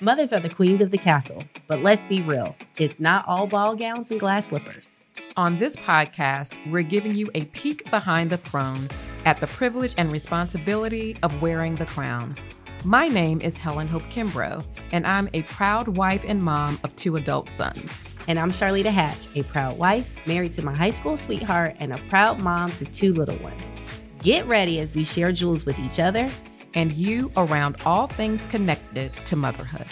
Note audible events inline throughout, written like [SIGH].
Mothers are the queens of the castle, but let's be real, it's not all ball gowns and glass slippers. On this podcast, we're giving you a peek behind the throne at the privilege and responsibility of wearing the crown. My name is Helen Hope Kimbrough, and I'm a proud wife and mom of two adult sons. And I'm Charlita Hatch, a proud wife, married to my high school sweetheart, and a proud mom to two little ones. Get ready as we share jewels with each other and you around all things connected to motherhood.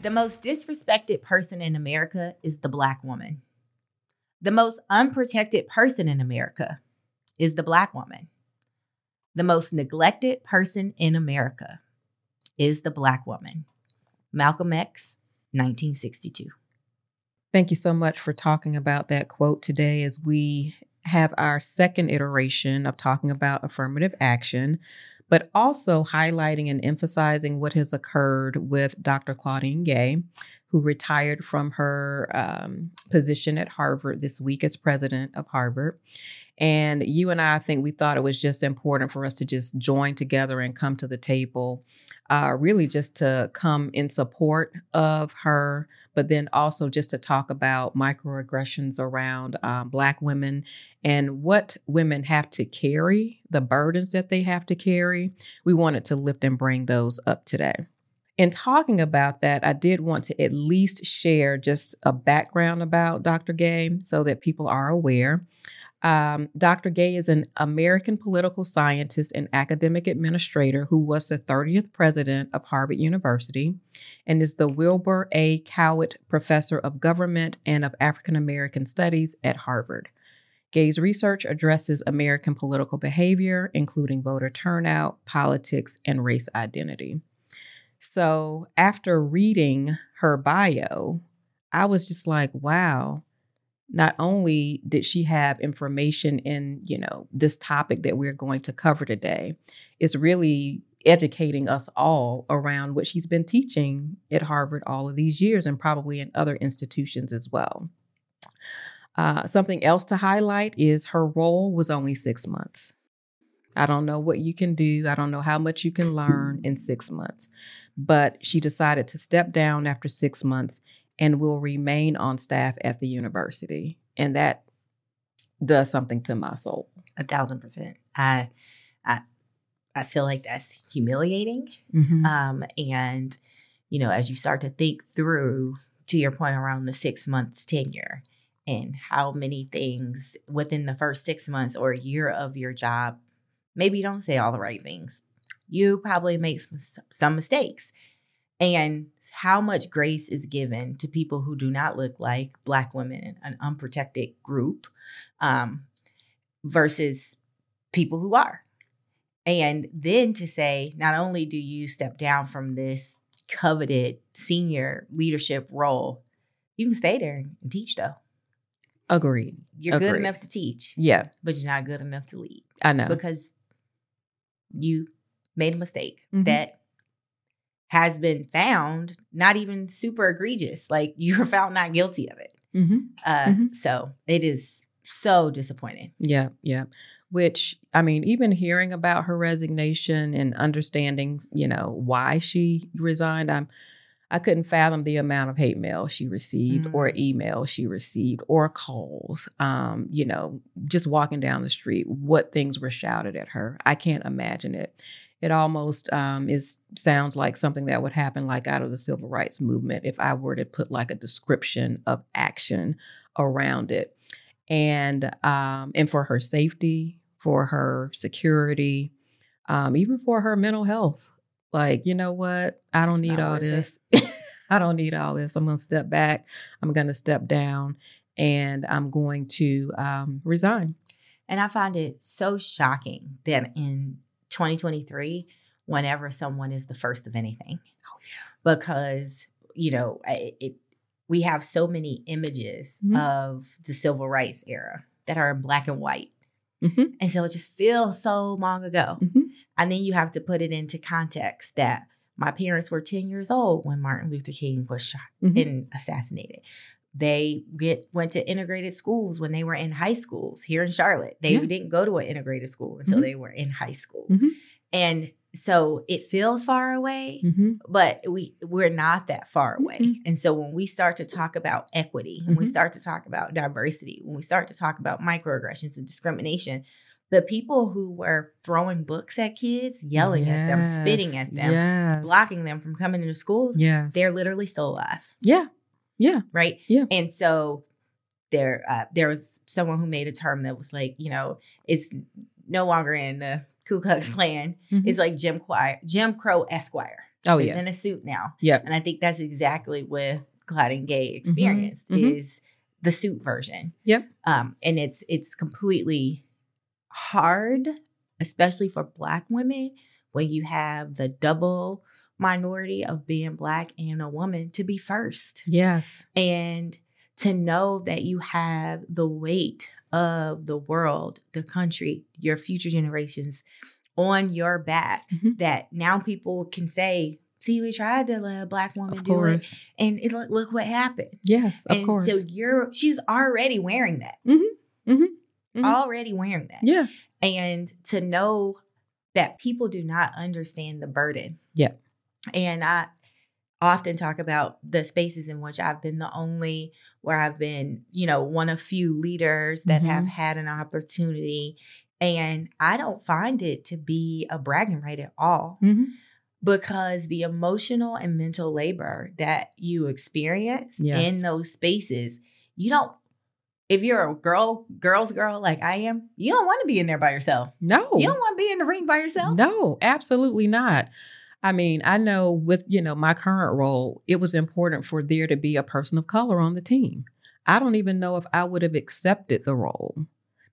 The most disrespected person in America is the Black woman. The most unprotected person in America is the Black woman. The most neglected person in America is the Black woman. Malcolm X, 1962. Thank you so much for talking about that quote today as we have our second iteration of talking about affirmative action but also highlighting and emphasizing what has occurred with Dr. Claudine Gay, who retired from her um, position at Harvard this week as president of Harvard. And you and I, I think we thought it was just important for us to just join together and come to the table, uh, really just to come in support of her, but then also just to talk about microaggressions around um, Black women and what women have to carry, the burdens that they have to carry. We wanted to lift and bring those up today. In talking about that, I did want to at least share just a background about Dr. Gay so that people are aware. Um, Dr. Gay is an American political scientist and academic administrator who was the 30th president of Harvard University and is the Wilbur A. Cowett Professor of Government and of African American Studies at Harvard. Gay's research addresses American political behavior, including voter turnout, politics, and race identity. So, after reading her bio, I was just like, wow, not only did she have information in, you know, this topic that we're going to cover today, it's really educating us all around what she's been teaching at Harvard all of these years and probably in other institutions as well. Uh, something else to highlight is her role was only six months. I don't know what you can do. I don't know how much you can learn in six months. But she decided to step down after six months and will remain on staff at the university. And that does something to my soul. A thousand percent. I I I feel like that's humiliating. Mm-hmm. Um, and you know, as you start to think through to your point around the six months tenure and how many things within the first six months or a year of your job, maybe you don't say all the right things. You probably make some, some mistakes and how much grace is given to people who do not look like Black women, an unprotected group, um, versus people who are. And then to say, not only do you step down from this coveted senior leadership role, you can stay there and teach though. Agreed. You're Agreed. good enough to teach. Yeah. But you're not good enough to lead. I know. Because you made a mistake mm-hmm. that has been found not even super egregious. Like [LAUGHS] you're found not guilty of it. Mm-hmm. Uh, mm-hmm. So it is so disappointing. Yeah, yeah. Which I mean, even hearing about her resignation and understanding, you know, why she resigned, I'm I couldn't fathom the amount of hate mail she received mm. or email she received or calls. Um, you know, just walking down the street, what things were shouted at her. I can't imagine it it almost um, is sounds like something that would happen like out of the civil rights movement if i were to put like a description of action around it. And um, and for her safety for her security um, even for her mental health. Like you know what? I don't it's need all this. [LAUGHS] I don't need all this. I'm going to step back. I'm going to step down and i'm going to um, resign. And i find it so shocking that in 2023 whenever someone is the first of anything. Oh, yeah. Because, you know, it, it we have so many images mm-hmm. of the civil rights era that are in black and white. Mm-hmm. And so it just feels so long ago. Mm-hmm. And then you have to put it into context that my parents were 10 years old when Martin Luther King was shot mm-hmm. and assassinated. They get went to integrated schools when they were in high schools here in Charlotte. They yeah. didn't go to an integrated school until mm-hmm. they were in high school. Mm-hmm. And so it feels far away, Mm-hmm. but we we're not that far away. And so when we start to talk about equity, when we Mhm. start to talk about diversity, when we start to talk about microaggressions and discrimination, the people who were throwing books at kids, yelling at them, spitting at them, yes. blocking them from coming into school, yes. they're literally still alive, yeah. Yeah. right? Yeah. And so there, uh, there was someone who made a term that was like, you know, it's no longer in the Ku Klux [LAUGHS] Klan. Mhm. It's like Jim Choir, Jim Crow Esquire. oh yeah. in a suit now. Yeah. And I think that's exactly what Claudine Gay experienced mhm. is the suit version. Yep. Um, and it's it's completely hard, especially for black women, when you have the double minority of being black and a woman to be first. Yes. And to know that you have the weight of the world, the country, your future generations on your back, Mhm. that now people can say, see, we tried to let a black woman Of do it. And it, look- look what happened. Yes. Of and course. so you're she's already wearing that. Mhm. Mhm. Already wearing that. yes. And to know that people do not understand the burden. Yeah. And I often talk about the spaces in which I've been the only where I've been, you know, one of few leaders that have Mhm. had an opportunity. And I don't find it to be a bragging right at all Mhm. because the emotional and mental labor that you experience Yes. in those spaces, you don't if you're a girl, girl's girl like I am, you don't want to be in there by yourself. No. You don't want to be in the ring by yourself. No, absolutely not. I mean, I know with, you know, my current role, it was important for there to be a person of color on the team. I don't even know if I would have accepted the role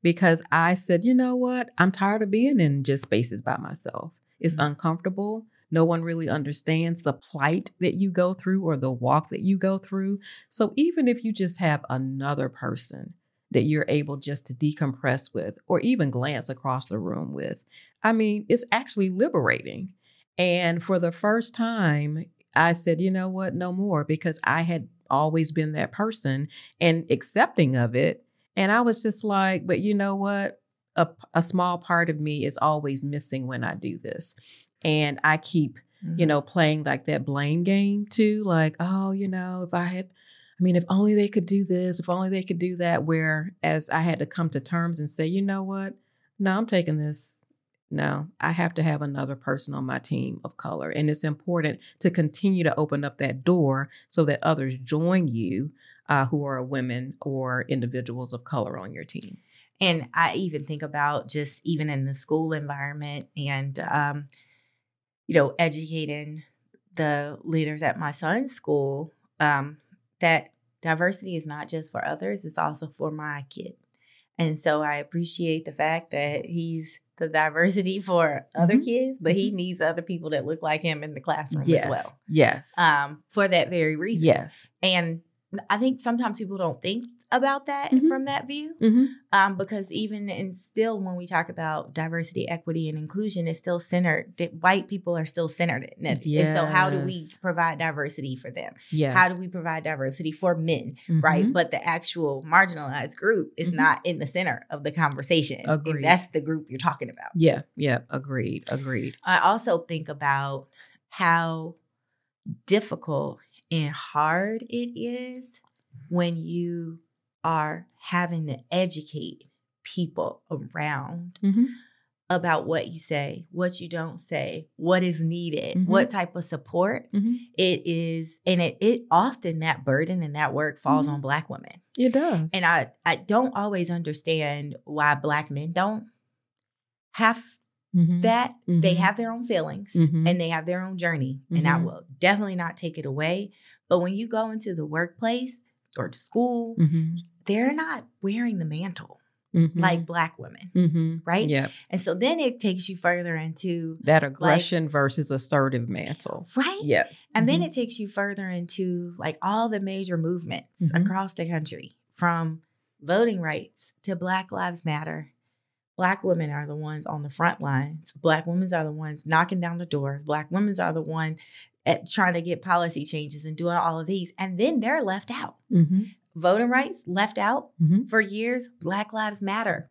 because I said, you know what? I'm tired of being in just spaces by myself. It's Mhm. uncomfortable. No one really understands the plight that you go through or the walk that you go through. So even if you just have another person that you're able just to decompress with or even glance across the room with, I mean, it's actually liberating. And for the first time, I said, you know what, no more, because I had always been that person and accepting of it. And I was just like, but you know what? A, a small part of me is always missing when I do this. And I keep, Mm-hmm. you know, playing like that blame game too. Like, oh, you know, if I had, I mean, if only they could do this, if only they could do that. Whereas I had to come to terms and say, you know what? No, I'm taking this no, I have to have another person on my team of color. And it's important to continue to open up that door so that others join you uh, who are women or individuals of color on your team. And I even think about just even in the school environment and, um, you know, educating the leaders at my son's school um, that diversity is not just for others, it's also for my kid. And so I appreciate the fact that he's the diversity for other Mhm. kids, but he needs other people that look like him in the classroom yes. as well. Yes. Um, for that very reason. yes. And I think sometimes people don't think about that Mhm. from that view hmm um, because even and still when we talk about diversity equity and inclusion it's still centered white people are still centered in it and so how do we provide diversity for them Yes. how do we provide diversity for men right Mhm. but the actual marginalized group is Mhm. not in the center of the conversation Agreed. and that's the group you're talking about Yeah. Yeah. Agreed. Agreed. i also think about how difficult and hard it is when you are having to educate people around hmm about what you say, what you don't say, what is needed, Mhm. what type of support hmm it is, and it, it often that burden and that work falls Mhm. on black women. It does. And I I don't always understand why black men don't have Mhm. that. They Mhm. have their own feelings and they have their own journey, and I will definitely not take it away. But when you go into the workplace or to school, Mhm. they're not wearing the mantle Mhm. like black women, Mhm. right? Yep. And so then it takes you further into That aggression versus assertive mantle. right, Yep. and then Mhm. it takes you further into like all the major movements Mhm. across the country, from voting rights to Black Lives Matter. Black women are the ones on the front lines. Black women are the ones knocking down the doors. Black women are the one at trying to get policy changes and doing all of these, and then they're left out. Mhm. Voting rights left out Mhm. for years. Black Lives Matter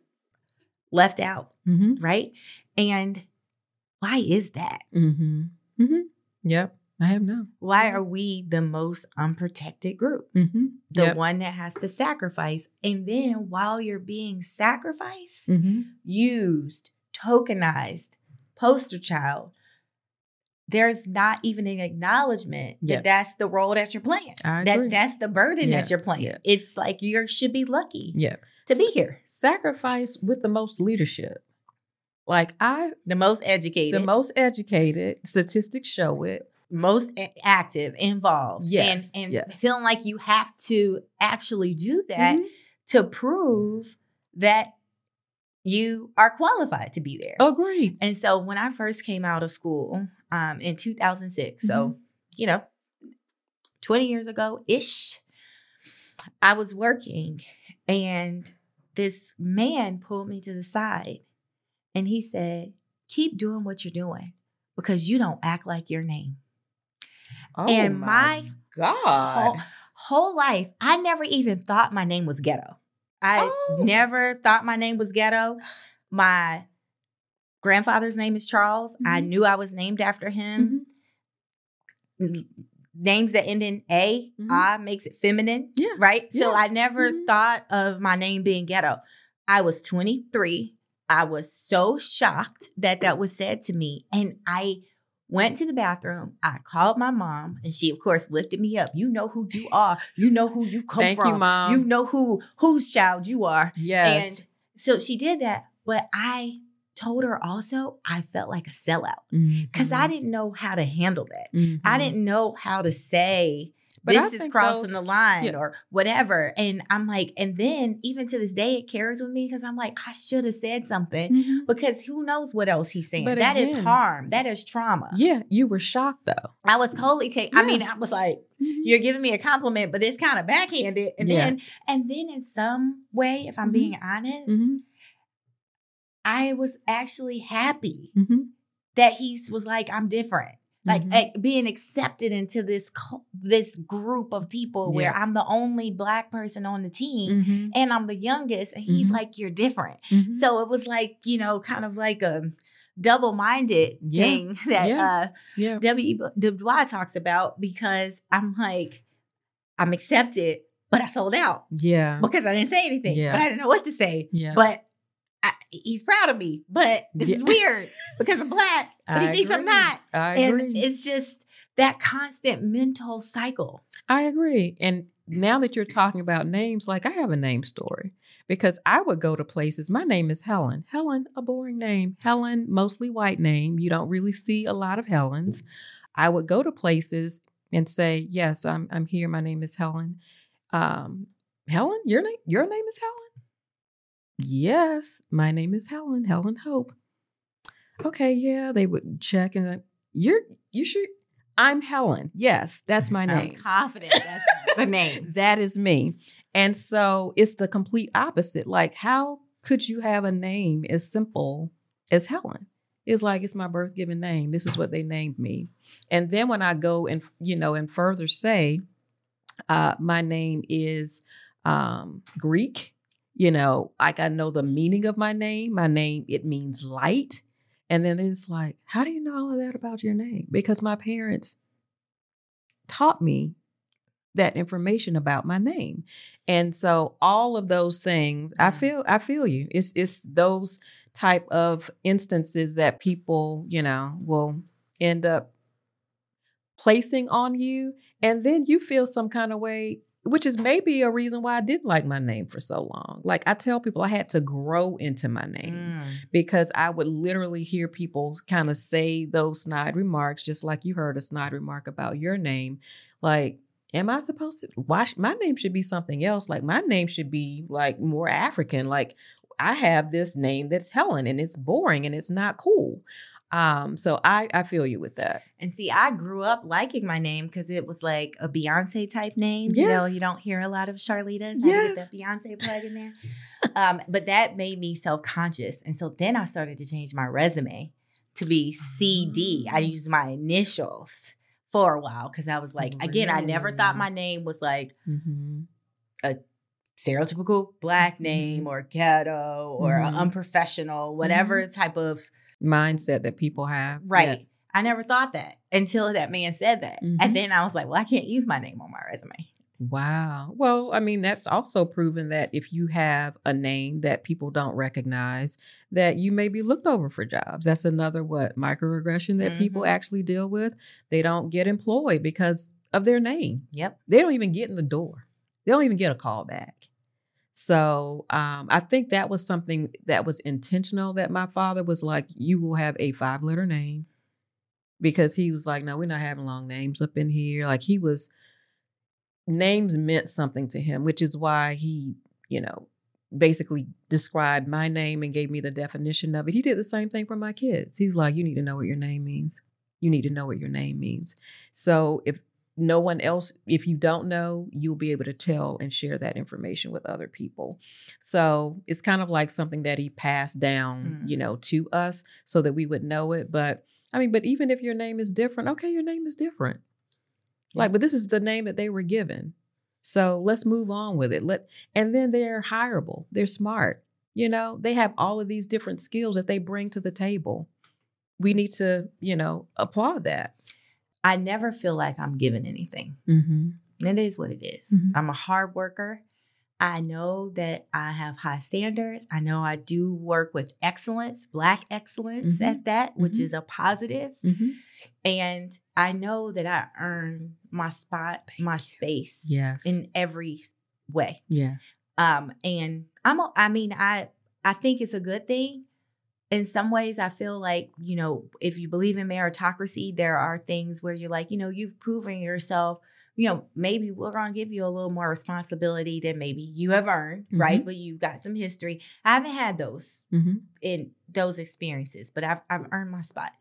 left out. Mhm. right? And why is that? Mm-hmm. Mm-hmm. Yep. I have no. Why are we the most unprotected group? Mm-hmm. The Yep. one that has to sacrifice. And then while you're being sacrificed, Mm-hmm. used, tokenized, poster child, there's not even an acknowledgement Yeah. that that's the role that you're playing. That that's the burden Yeah. that you're playing. Yeah. It's like you should be lucky Yeah. to be here. Sacrifice with the most leadership. Like I, The most educated, the most educated, statistics show it. most active, involved. Yes, And and yes. feeling like you have to actually do that Mhm. to prove that you are qualified to be there. Agreed. And so when I first came out of school um, in 2006, so, Mm-hmm. you know, 20 years ago ish, I was working and this man pulled me to the side and he said, Keep doing what you're doing because you don't act like your name. Oh and my God. whole, whole life, I never even thought my name was ghetto. I Oh. never thought my name was ghetto. My grandfather's name is Charles. I Mhm. knew I was named after him. Mhm. Names that end in A, Mhm. ah makes it feminine. Yeah. Right. So I never Mhm. thought of my name being ghetto. I was 23. I was so shocked that that was said to me. And I went to the bathroom. I called my mom, and she, of course, lifted me up. You know who you are. You know who you come Thank from. you, Mom. You know who whose child you are. yes. And so she did that. But I told her also I felt like a sellout because I didn't know how to handle that. I Mhm. didn't know how to say But I this is crossing those- the line yeah. or whatever. And I'm like, and then even to this day, it carries with me because I'm like, I should have said something Mhm. because who knows what else he's saying. But That is again- harm. That is trauma. Yeah, you were shocked though. I was totally taken. I mean, I was like, Mhm. you're giving me a compliment, but it's kind of backhanded. And Yeah. then, and then in some way, if I'm Mhm. being honest, Mhm. I was actually happy Mhm. that he was like, I'm different. Like Mhm. eh, being accepted into this this group of people where I'm the only black person on the team Mhm. and I'm the youngest, and he's Mhm. like, You're different. Mhm. So it was like, you know, kind of like a double minded Yeah. thing [LAUGHS] that Yeah. uh yeah. W. Du Bois talks about because I'm like, I'm accepted, but I sold out Yeah. because I didn't say anything, Yeah. but I didn't know what to say. Yeah. But he's proud of me, but this is weird because I'm black, [LAUGHS] but he I thinks I'm not. I And agree. it's just that constant mental cycle. I agree. And now that you're talking about names, like I have a name story because I would go to places. My name is Helen. Helen, a boring name. Helen, mostly white name. You don't really see a lot of Helens. I would go to places and say, "Yes, I'm I'm here. My name is Helen." Um, Helen, your name your name is Helen? Yes, my name is Helen. Helen Hope. Okay, yeah, they would check and like, you're you sure I'm Helen. Yes, that's my I'm name. confident that's the [LAUGHS] name. That is me. And so it's the complete opposite. Like, how could you have a name as simple as Helen? It's like it's my birth given name. This is what they named me. And then when I go and you know and further say, uh, my name is um, Greek. You know, like I know the meaning of my name. My name it means light. And then it's like, how do you know all of that about your name? Because my parents taught me that information about my name. And so all of those things, I feel I feel you. It's it's those type of instances that people, you know, will end up placing on you and then you feel some kind of way which is maybe a reason why I didn't like my name for so long. Like I tell people I had to grow into my name Mm. because I would literally hear people kind of say those snide remarks, just like you heard a snide remark about your name. Like, am I supposed to? Why sh- my name should be something else? Like my name should be like more African. Like I have this name that's Helen, and it's boring and it's not cool. Um, so I I feel you with that. And see, I grew up liking my name because it was like a Beyonce type name. You know, Yes. you don't hear a lot of Charlitas. Yes. Yes. Get that Beyonce plug in there. [LAUGHS] um, but that made me self conscious. And so then I started to change my resume to be CD. I Ah. used my initials for a while because I was like, again, I never thought my name was like Mm-hmm. stereotypical black Mhm. name or ghetto or Mhm. unprofessional, whatever type of mindset that people have. Right. Yeah. I never thought that until that man said that. Mm-hmm. And then I was like, well, I can't use my name on my resume. Wow. Well, I mean, that's also proven that if you have a name that people don't recognize, that you may be looked over for jobs. That's another what microaggression that mm-hmm. people actually deal with. They don't get employed because of their name. Yep. They don't even get in the door. They don't even get a call back. So um, I think that was something that was intentional that my father was like, you will have a five letter name because he was like, no, we're not having long names up in here. Like he was, names meant something to him, which is why he, you know, basically described my name and gave me the definition of it. He did the same thing for my kids. He's like, you need to know what your name means. You need to know what your name means. So if no one else, if you don't know, you'll be able to tell and share that information with other people. So it's kind of like something that he passed down, mm. you know, to us so that we would know it. But I mean, but even if your name is different, okay, your name is different. Yeah. Like, but this is the name that they were given. So let's move on with it. Let and then they're hireable. They're smart. You know, they have all of these different skills that they bring to the table. We need to, you know, applaud that. I never feel like I'm given anything. Mm-hmm. It is what it is. Mm-hmm. I'm a hard worker. I know that I have high standards. I know I do work with excellence, Black excellence mm-hmm. at that, which mm-hmm. is a positive. Mm-hmm. And I know that I earn my spot, Thank my you. space yes. in every way. Yes. Um, and I'm, a, I mean, I, I think it's a good thing. In some ways, I feel like, you know, if you believe in meritocracy, there are things where you're like, you know, you've proven yourself you know, maybe we're going to give you a little more responsibility than maybe you have earned, mm-hmm. right? But you've got some history. I haven't had those mm-hmm. in those experiences, but I've, I've earned my spot.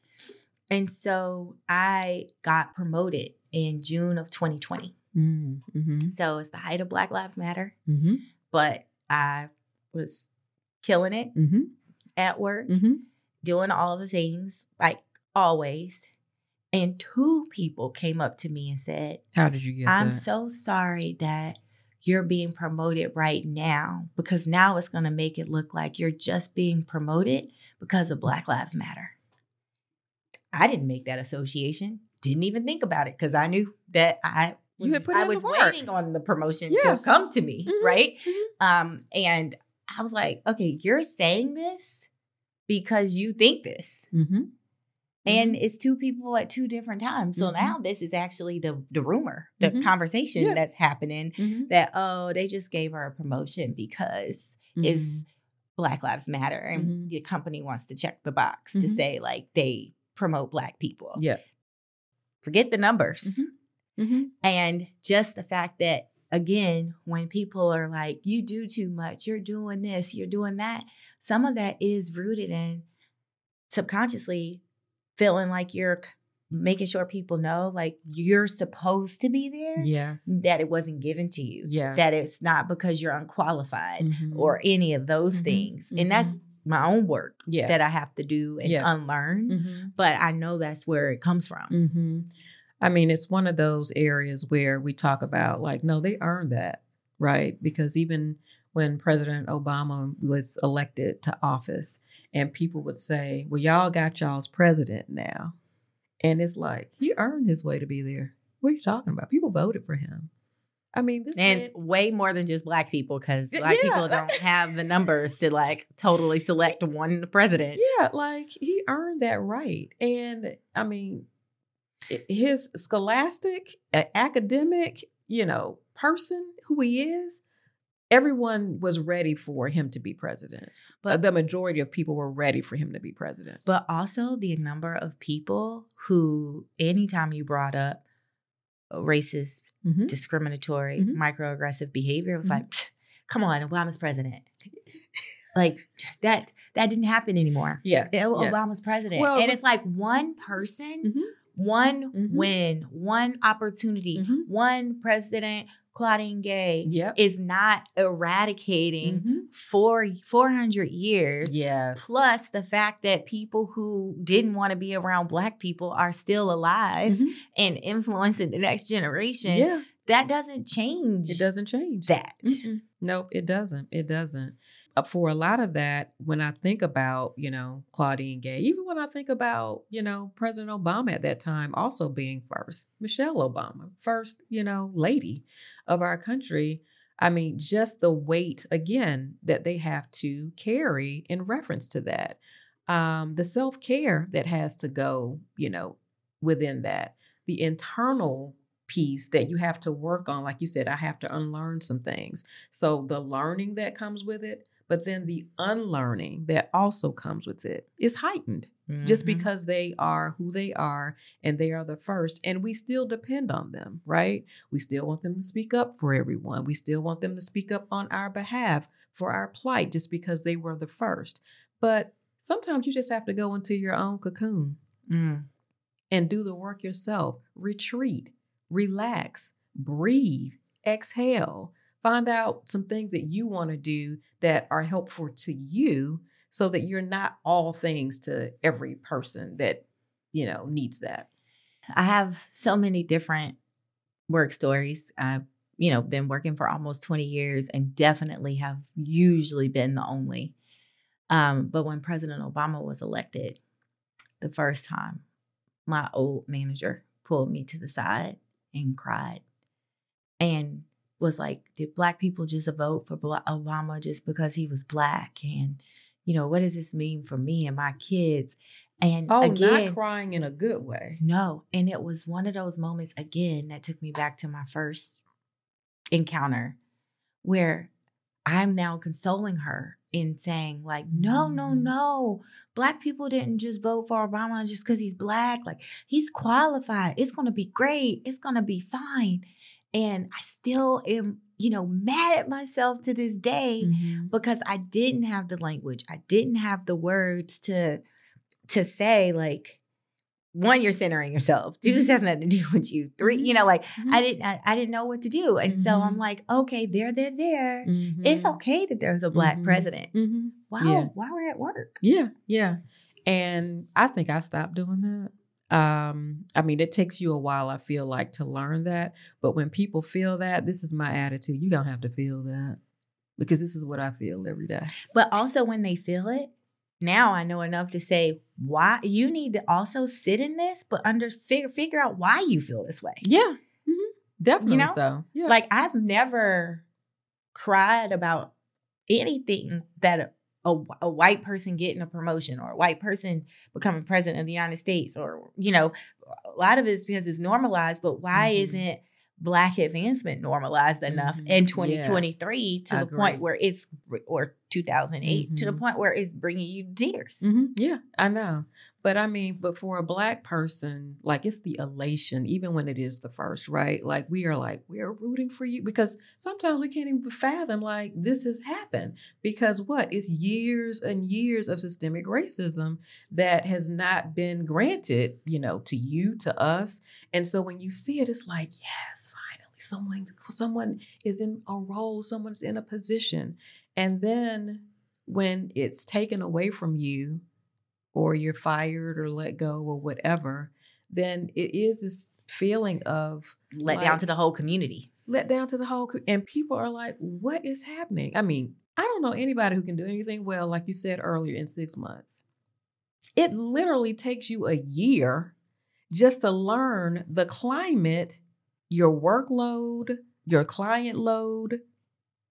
And so I got promoted in June of 2020. Mm-hmm. So it's the height of Black Lives Matter, mm-hmm. but I was killing it mm-hmm. At work, mm-hmm. doing all the things like always and two people came up to me and said, How did you get I'm that? so sorry that you're being promoted right now because now it's going to make it look like you're just being promoted because of Black Lives Matter. I didn't make that association. Didn't even think about it because I knew that I was, you had put I was waiting on the promotion yes. to come to me, mm-hmm. right? Mm-hmm. Um, and I was like, okay, you're saying this because you think this. Mm-hmm. And mm-hmm. it's two people at two different times. So mm-hmm. now this is actually the the rumor, the mm-hmm. conversation yeah. that's happening that oh, they just gave her a promotion because it's. Black Lives Matter and the company wants to check the box to say like they promote black people. Yeah. Forget the numbers. And just the fact that again, when people are like, you do too much, you're doing this, you're doing that, some of that is rooted in subconsciously feeling like you're making sure people know like you're supposed to be there yes that it wasn't given to you yeah that it's not because you're unqualified mm-hmm. or any of those mm-hmm. things and that's mm-hmm. my own work yeah. that i have to do and yeah. unlearn mm-hmm. but i know that's where it comes from mm-hmm. I mean it's one of those areas where we talk about like no they earned that right because even when president obama was elected to office and people would say, Well, y'all got y'all's president now. And it's like, he earned his way to be there. What are you talking about? People voted for him. I mean, this and man, way more than just black people because black yeah. people don't have the numbers to like [LAUGHS] totally select one president. Yeah, like he earned that right, and I mean, his scholastic, academic, you know, person who he is, everyone was ready for him to be president. But the majority of people were ready for him to be president. But also the number of people who, anytime you brought up racist, mm-hmm. discriminatory, mm-hmm. microaggressive behavior, was mm-hmm. like, come on, Obama's president. [LAUGHS] like that that didn't happen anymore. Yeah. Obama's yeah. president. Well, and it's like one person, mm-hmm. One mm-hmm. win, one opportunity, mm-hmm. one president Claudine Gay yep. is not eradicating mm-hmm. for 400 years. Yes. Plus the fact that people who didn't want to be around black people are still alive mm-hmm. and influencing the next generation. Yeah. That doesn't change. It doesn't change that. Mm-mm. Nope, it doesn't. It doesn't. Uh, for a lot of that, when I think about, you know, Claudine Gay, even when I think about, you know, President Obama at that time also being first, Michelle Obama, first, you know, lady of our country. I mean, just the weight again that they have to carry in reference to that. Um, the self care that has to go, you know, within that, the internal piece that you have to work on. Like you said, I have to unlearn some things. So the learning that comes with it, but then the unlearning that also comes with it is heightened mm-hmm. just because they are who they are and they are the first. And we still depend on them, right? We still want them to speak up for everyone. We still want them to speak up on our behalf for our plight just because they were the first. But sometimes you just have to go into your own cocoon. Mm. And do the work yourself. Retreat relax, breathe, exhale, find out some things that you want to do that are helpful to you so that you're not all things to every person that, you know, needs that. I have so many different work stories. I've, you know, been working for almost 20 years and definitely have usually been the only. Um, but when President Obama was elected the first time, my old manager pulled me to the side and cried and was like, did black people just vote for Obama just because he was black? And, you know, what does this mean for me and my kids? And oh, again, not crying in a good way. No. And it was one of those moments again that took me back to my first encounter where I'm now consoling her in saying, like, no, no, mm-hmm. no. Black people didn't just vote for Obama just because he's black. Like, he's qualified. It's going to be great. It's going to be fine. And I still am, you know, mad at myself to this day mm-hmm. because I didn't have the language. I didn't have the words to to say like one, you're centering yourself. 2 mm-hmm. this has nothing to do [LAUGHS] with you. Three, you know, like mm-hmm. I didn't, I, I, didn't know what to do, and mm-hmm. so I'm mm-hmm. like, okay, there, there, there. It's mm-hmm. okay that there's a black mm-hmm. president. Wow, yeah. while we're at work. Yeah, yeah. And I think I stopped doing that. Um, I mean, it takes you a while, I feel like, to learn that. But when people feel that, this is my attitude. You don't have to feel that because this is what I feel every day. But also, when they feel it, now I know enough to say why you need to also sit in this, but under figure figure out why you feel this way. Yeah, mm-hmm. definitely. You know, so yeah. like I've never cried about anything that a, a white person getting a promotion or a white person becoming president of the United States, or you know, a lot of it is because it's normalized. But why mm-hmm. isn't black advancement normalized enough mm-hmm. in 2023 yes. to I the agree. point where it's or 2008 mm-hmm. to the mm-hmm. point where it's bringing you tears mm-hmm. yeah i know but i mean but for a black person like it's the elation even when it is the first right like we are like we are rooting for you because sometimes we can't even fathom like this has happened because what it's years and years of systemic racism that has not been granted you know to you to us and so when you see it it's like yes finally, someone someone is in a role, someone's in a position. And then when it's taken away from you or you're fired or let go or whatever, then it is this feeling of let like, down to the whole community. Let down to the whole and people are like, what is happening? I mean, I don't know anybody who can do anything well, like you said earlier, in six months. It literally takes you a year just to learn the climate your workload, your client load.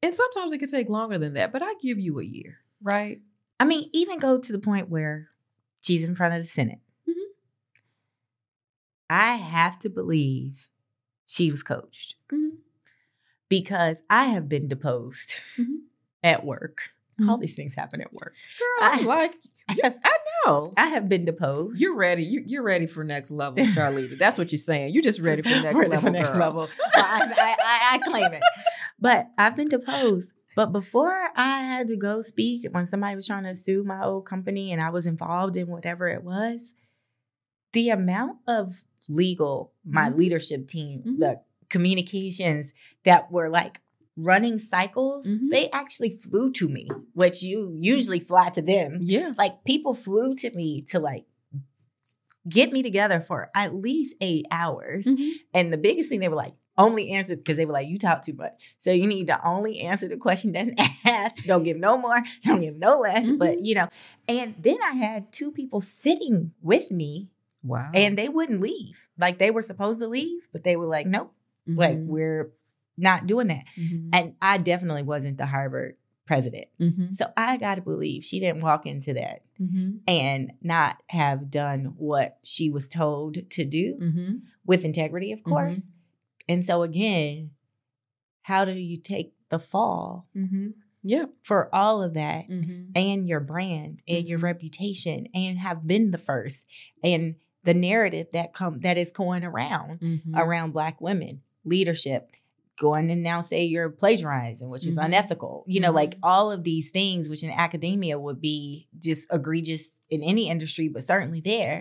And sometimes it could take longer than that, but I give you a year, right? I mean, even go to the point where she's in front of the Senate. Mm-hmm. I have to believe she was coached mm-hmm. because I have been deposed mm-hmm. [LAUGHS] at work. All mm-hmm. these things happen at work. Girl, I, like I, I know. I have been deposed. You're ready. You, are ready for next level, Charlita. That's what you're saying. You're just [LAUGHS] ready for next ready level. For next girl. level. I, I, I, claim it. [LAUGHS] But I've been deposed. But before I had to go speak, when somebody was trying to sue my old company and I was involved in whatever it was, the amount of legal, my mm-hmm. leadership team, mm-hmm. the communications that were like running cycles, mm-hmm. they actually flew to me, which you usually fly to them. Yeah. Like people flew to me to like get me together for at least eight hours. Mhm. And the biggest thing they were like, only answer because they were like, you talk too much. So you need to only answer the question that's [LAUGHS] asked. Don't give no more, don't give no less. But Mhm. you know, and then I had two people sitting with me Wow. and they wouldn't leave. Like they were supposed to leave, but they were like, nope, like Mhm. we're not doing that. Mhm. And I definitely wasn't the Harvard president. Mhm. So I got to believe she didn't walk into that Mhm. and not have done what she was told to do Mhm. with integrity, of course. And so again, how do you take the fall Mhm. Yeah. for all of that Mhm. and your brand and your Mhm. reputation and have been the first and the narrative that come that is going around Mhm. around black women leadership going and now say you're plagiarizing which is Mhm. unethical you know like Mhm. all of these things which in academia would be just egregious in any industry but certainly there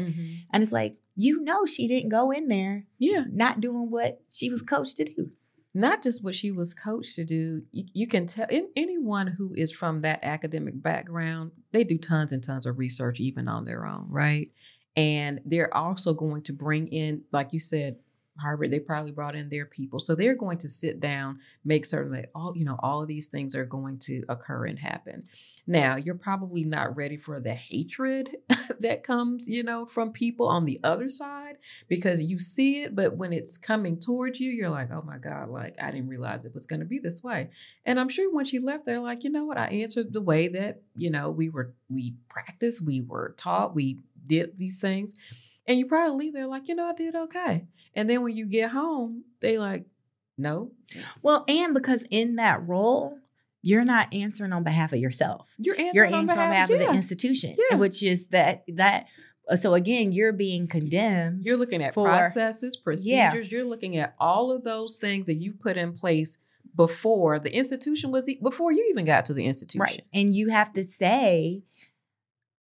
and it's like you know she didn't go in there Yeah. not doing what she was coached to do. Not just what she was coached to do. You, you can tell in, anyone who is from that academic background they do tons and tons of research even on their own right? And they're also going to bring in like you said harvard they probably brought in their people so they're going to sit down make certain that all you know all of these things are going to occur and happen now you're probably not ready for the hatred [LAUGHS] that comes you know from people on the other side because you see it, but when it's coming towards you, you're like, oh my God, like I didn't realize it was going to be this way. And I'm sure when she left, they're like, you know what? I answered the way that, you know, we were, we practiced, we were taught, we did these things. And you probably leave there like, you know, I did okay. And then when you get home, they like, no, well and because in that role you're not answering on behalf of yourself you're answering, you're on behalf, on behalf yeah. of the institution Yeah. which is that that uh, so again you're being condemned You're looking at for- processes, procedures. Yeah. You're looking at all of those things that you put in place before the institution was before you even got to the institution. right and you have to say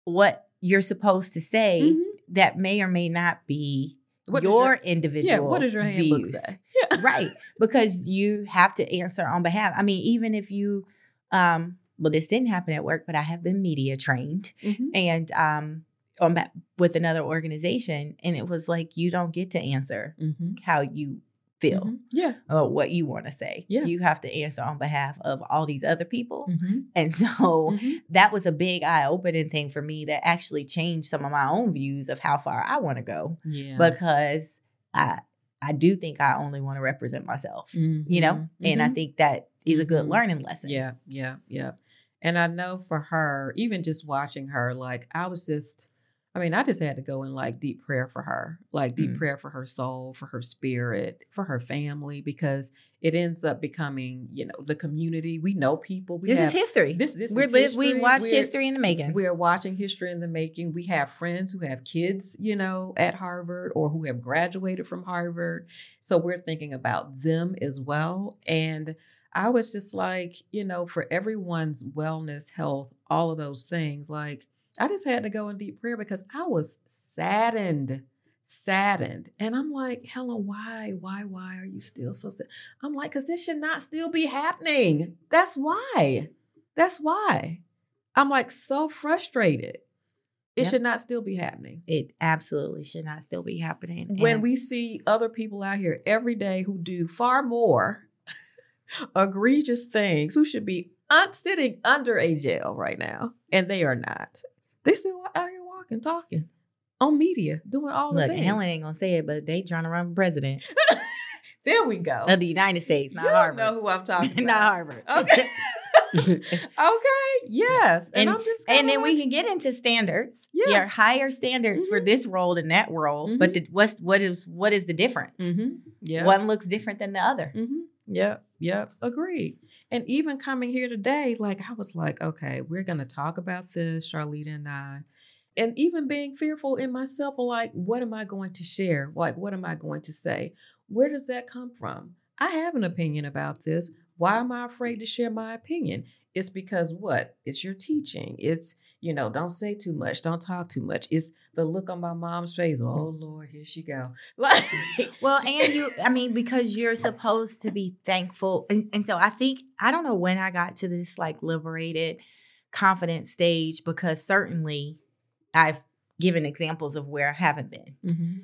what you're supposed to say Mhm. That may or may not be What your your- individual yeah. What does your handbook views. say? Yeah. [LAUGHS] right because you have to answer on behalf i mean even if you um well this didn't happen at work but i have been media trained Mhm. and um on with another organization and it was like you don't get to answer Mhm. how you feel Mhm. Yeah. or what you want to say Yeah. you have to answer on behalf of all these other people Mhm. and so Mhm. that was a big eye-opening thing for me that actually changed some of my own views of how far i want to go Yeah. because i i do think i only want to represent myself you know Mhm. and i Mhm. think that is a good Mhm. learning lesson Yeah, yeah, yeah. And I know for her, even just watching her, like I was just, I mean, I just had to go in like deep prayer for her, like deep Mm. prayer for her soul, for her spirit, for her family, because it ends up becoming, you know, the community. We know people. We this have, is history This, this we're is live we watched We're- history in the making We're watching history in the making. We have friends who have kids, you know, at Harvard or who have graduated from Harvard. So we're thinking about them as well. And I was just like, you know, for everyone's wellness, health, all of those things, like I just had to go in deep prayer because I was saddened, saddened. And I'm like, Helen, why, why, why are you still so sad? I'm like, because this should not still be happening. That's why. That's why. I'm like so frustrated. It Yep. should not still be happening. it absolutely should not still be happening When And- we see other people out here every day who do far more [LAUGHS] egregious things, who should be un- sitting under a jail right now, and they are not. They still out here walking, talking on media, doing all the look things. helen ain't gonna say it but they trying to run for president [LAUGHS] there we go. of the united states not you harvard know who I'm talking [LAUGHS] about. not harvard Okay. [LAUGHS] okay. Yes. And, And- I'm just and then we can get into standards Yeah. higher standards for Mhm. this role than that role but the, what's what is what is the difference Mhm. Yeah. one looks different than the other Mm-hmm. Yep. Yep. Agreed. And even coming here today, like I was like, okay, we're gonna talk about this, Charlita and I. And even being fearful in myself, like, what am I going to share? Like, what am I going to say? Where does that come from? I have an opinion about this. Why am I afraid to share my opinion? It's because what? It's your teaching. It's, you know, don't say too much, don't talk too much. It's the look on my mom's face. Oh [LAUGHS] Lord, here she go. [LAUGHS] Like Well, and you, I mean, because you're supposed to be thankful. And, and so I think, I don't know when I got to this like liberated, confident stage because certainly I've given examples of where I haven't been. Mm-hmm.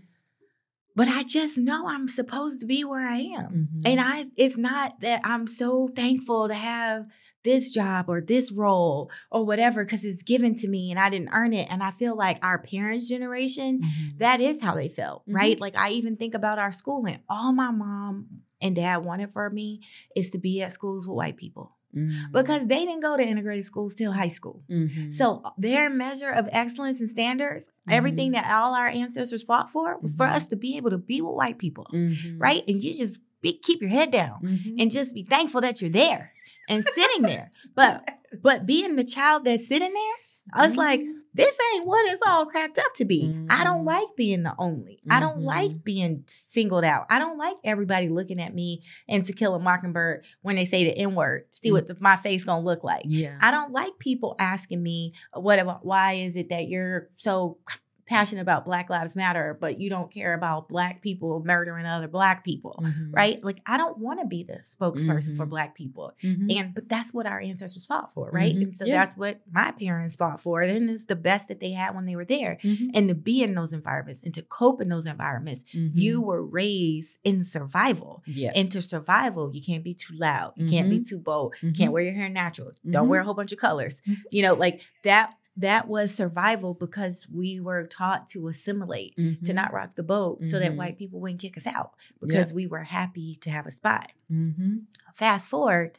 But I just know I'm supposed to be where I am. Mm-hmm. And I it's not that I'm so thankful to have this job or this role or whatever because it's given to me and I didn't earn it. And I feel like our parents' generation, mm-hmm. that is how they felt, mm-hmm. right? Like I even think about our schooling. All my mom and dad wanted for me is to be at schools with white people. Mm-hmm. Because they didn't go to integrated schools till high school. Mm-hmm. So their measure of excellence and standards, everything mm-hmm. that all our ancestors fought for was for mm-hmm. us to be able to be with white people, mm-hmm. right? And you just be, keep your head down and just be thankful that you're there and sitting there. But [LAUGHS] but being the child that's sitting there, I was like, mm-hmm. this ain't what it's all cracked up to be. Mm-hmm. I don't mm-hmm. like being the only. Mm-hmm. I don't like mm-hmm. being singled out. I don't like everybody looking at me and to kill a mockingbird when they say the N word. See what mm-hmm. my face gonna look like. Yeah. I don't like people asking me what about why is it that you're so passionate about Black Lives Matter, but you don't care about Black people murdering other Black people, mm-hmm. right? Like, I don't want to be the spokesperson mm-hmm. for Black people. Mm-hmm. And, but that's what our ancestors fought for, right? Mm-hmm. And so yeah. that's what my parents fought for. And it's the best that they had when they were there. Mm-hmm. And to be in those environments and to cope in those environments, you mm-hmm. were raised in survival. Yeah. And to survival, you can't be too loud, you can't be too bold, you can't wear your hair natural, don't wear a whole bunch of colors. You know, like that that was survival because we were taught to assimilate, mm-hmm. to not rock the boat mm-hmm. so that mm-hmm. white people wouldn't kick us out because we were happy to have a spot. Mm-hmm. Fast forward,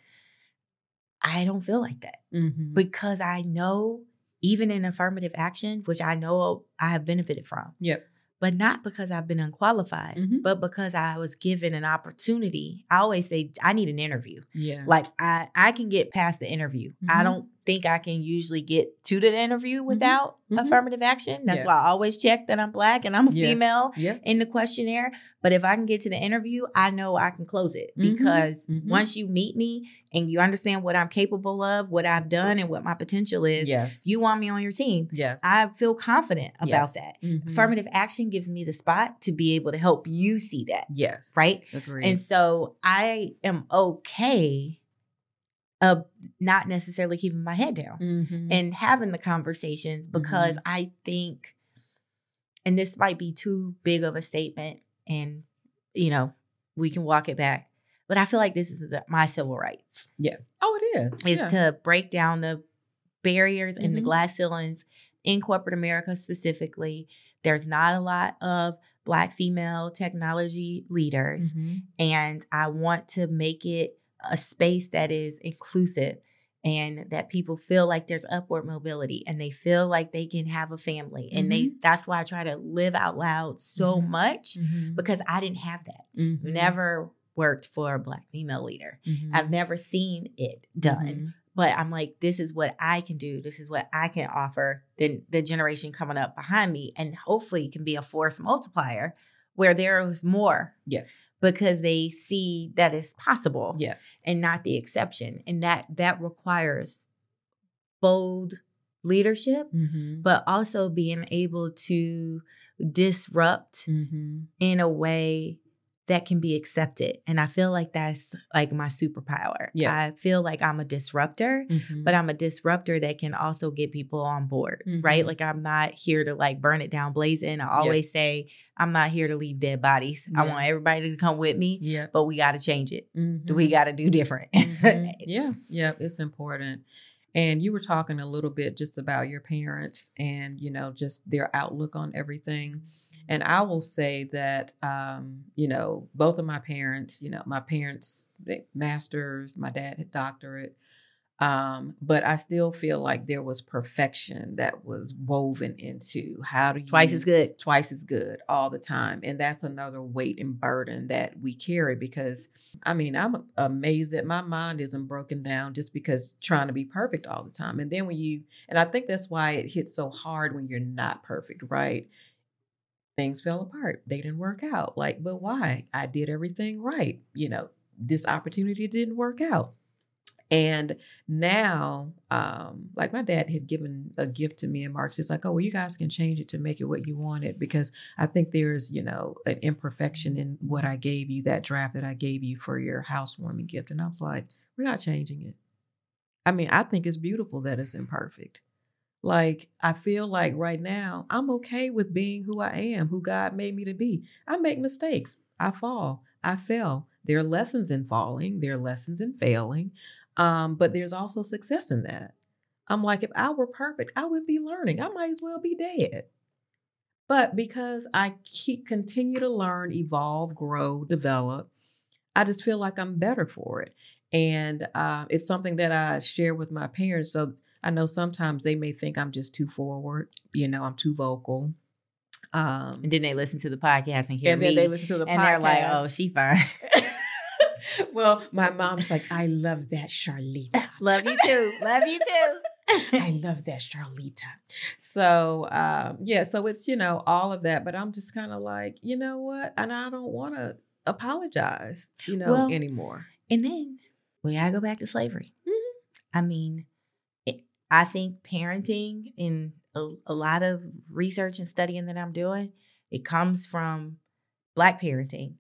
I don't feel like that mm-hmm. because I know, even in affirmative action, which I know I have benefited from. Yep. But not because I've been unqualified, mm-hmm. but because I was given an opportunity. I always say I need an interview. Yeah. Like I I can get past the interview. I don't think I can usually get to the interview mm-hmm. without mm-hmm. affirmative action. That's yeah. why I always check that I'm black and I'm a yeah. female yeah. in the questionnaire. But if I can get to the interview, I know I can close it mm-hmm. because mm-hmm. once you meet me and you understand what I'm capable of, what I've done, and what my potential is, yes. you want me on your team. Yes. I feel confident about yes. that. Mm-hmm. Affirmative action gives me the spot to be able to help you see that. Yes. Right? Agreed. And so I am okay of not necessarily keeping my head down mm-hmm. and having the conversations because mm-hmm. I think, and this might be too big of a statement, and you know, we can walk it back, but I feel like this is the, my civil rights. Yeah. Oh, it is. Is yeah. to break down the barriers and the mm-hmm. glass ceilings in corporate America specifically. There's not a lot of Black female technology leaders, mm-hmm. and I want to make it a space that is inclusive and that people feel like there's upward mobility and they feel like they can have a family and mm-hmm. they that's why I try to live out loud so mm-hmm. much mm-hmm. because I didn't have that. Mm-hmm. Never worked for a black female leader. Mm-hmm. I've never seen it done. Mm-hmm. But I'm like, this is what I can do. This is what I can offer the, the generation coming up behind me. And hopefully can be a force multiplier where there is more. Yeah because they see that it's possible yeah. and not the exception and that that requires bold leadership mm-hmm. but also being able to disrupt mm-hmm. in a way that can be accepted. And I feel like that's like my superpower. Yeah. I feel like I'm a disruptor, mm-hmm. but I'm a disruptor that can also get people on board, mm-hmm. right? Like I'm not here to like burn it down blazing. I always yeah. say I'm not here to leave dead bodies. Yeah. I want everybody to come with me. Yeah. But we got to change it. Mm-hmm. We got to do different. Mm-hmm. [LAUGHS] yeah. Yeah. It's important. And you were talking a little bit just about your parents and, you know, just their outlook on everything. And I will say that, um, you know, both of my parents, you know, my parents, masters, my dad had doctorate. Um, but I still feel like there was perfection that was woven into how do you twice as good, twice as good all the time, and that's another weight and burden that we carry. Because I mean, I'm amazed that my mind isn't broken down just because trying to be perfect all the time. And then when you, and I think that's why it hits so hard when you're not perfect, right? Things fell apart. They didn't work out. Like, but why? I did everything right. You know, this opportunity didn't work out. And now, um, like my dad had given a gift to me and Marks. It's like, oh, well, you guys can change it to make it what you want it because I think there's, you know, an imperfection in what I gave you, that draft that I gave you for your housewarming gift. And I was like, we're not changing it. I mean, I think it's beautiful that it's imperfect. Like, I feel like right now, I'm okay with being who I am, who God made me to be. I make mistakes. I fall. I fail. There are lessons in falling, there are lessons in failing, um, but there's also success in that. I'm like, if I were perfect, I would be learning. I might as well be dead. But because I keep continue to learn, evolve, grow, develop, I just feel like I'm better for it. And uh, it's something that I share with my parents. So I know sometimes they may think I'm just too forward. You know, I'm too vocal. Um, and then they listen to the podcast and hear and me, And then they listen to the and podcast. they're like, "Oh, she fine." [LAUGHS] well, my mom's like, "I love that Charlita. [LAUGHS] love you too. Love you too." I love that Charlita. So um, yeah, so it's you know all of that, but I'm just kind of like, you know what, and I don't want to apologize, you know, Well, anymore. And then we gotta go back to slavery. Mhm. I mean, I think parenting in a, a lot of research and studying that I'm doing, it comes from black parenting,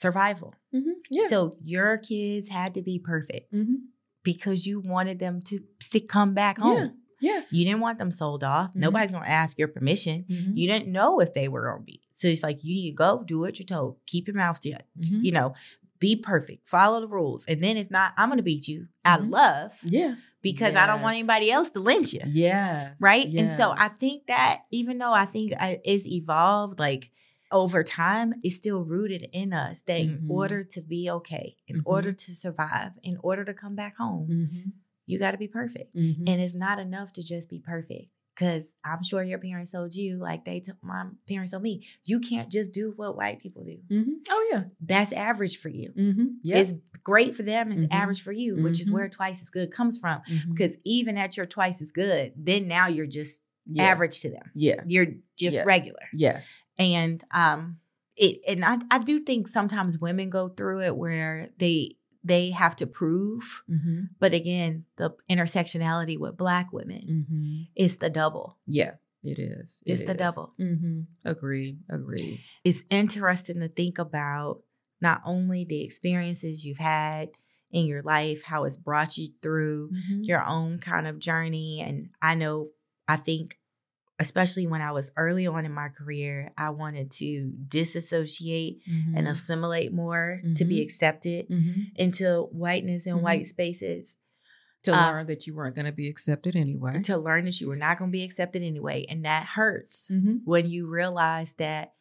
survival. Mhm. Yeah. So your kids had to be perfect Mhm. because you wanted them to come back Yeah. home. Yes. You didn't want them sold off. Mhm. Nobody's gonna ask your permission. Mhm. You didn't know if they were gonna be. So it's like you need to go do what you're told. Keep your mouth shut. Mhm. You know, be perfect. Follow the rules. And then if not, I'm gonna beat you out of Mhm. love yeah. Because I don't want anybody else to lynch you. Yeah. Right. And so I think that even though I think it's evolved, like over time, it's still rooted in us that Mhm. in order to be okay, in Mhm. order to survive, in order to come back home, Mhm. you got to be perfect. Mhm. And it's not enough to just be perfect. Cause I'm sure your parents told you, like they told my parents told me, you can't just do what white people do. Mhm. Oh yeah. That's average for you. Mm-hmm. Yeah. It's great for them, it's Mhm. average for you, which is Mhm. where twice as good comes from. Mhm. Because even at your twice as good, then now you're just yeah. average to them. Yeah. You're just Yeah. regular. Yes. And um it and I, I do think sometimes women go through it where they they have to prove. Mm-hmm. But again, the intersectionality with black women Mm-hmm. is the double. Yeah. It is. It It's the double. Mm-hmm. Agree. Agree. It's interesting to think about not only the experiences you've had in your life, how it's brought you through Mm-hmm. your own kind of journey. And I know, I think, especially when I was early on in my career, I wanted to disassociate Mm-hmm. and assimilate more to be Mhm. accepted Mm-hmm. into whiteness and Mhm. white spaces To Uh, learn that you weren't going to be accepted anyway. to learn that you were not going to be accepted anyway. And that hurts mm-hmm. when you realize that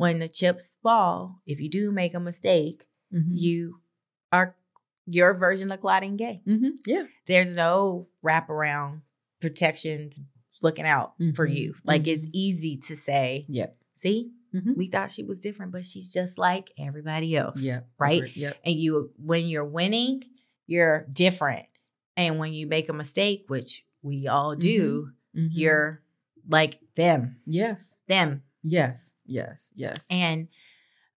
when the chips fall, if you do make a mistake, Mm-hmm. you are your version of Claudine Gay. Mm-hmm. Yeah. There's no wraparound protections looking out for Mhm, you. Like it's mhm. easy to say, Yep. see, Mhm. we thought she was different, but she's just like everybody else. Yep. Right. Yep. And you when you're winning, you're different. And when you make a mistake, which we all do, Mhm. you're like them, yes. them. Yes. Yes. Yes. And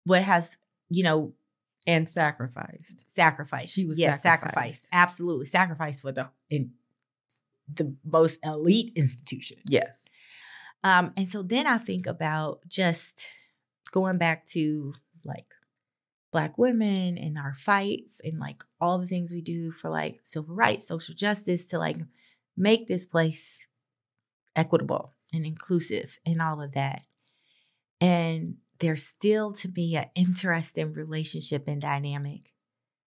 what has, you know, And sacrificed. Sacrificed. She was yes, sacrificed. sacrificed. Absolutely. sacrificed for the in the most elite [LAUGHS] institution. Yes. Um, and so then I think about just going back to like black women and our fights and like all the things we do for like civil rights, social justice to like make this place equitable and inclusive and all of that. And there's still to be an interesting relationship and dynamic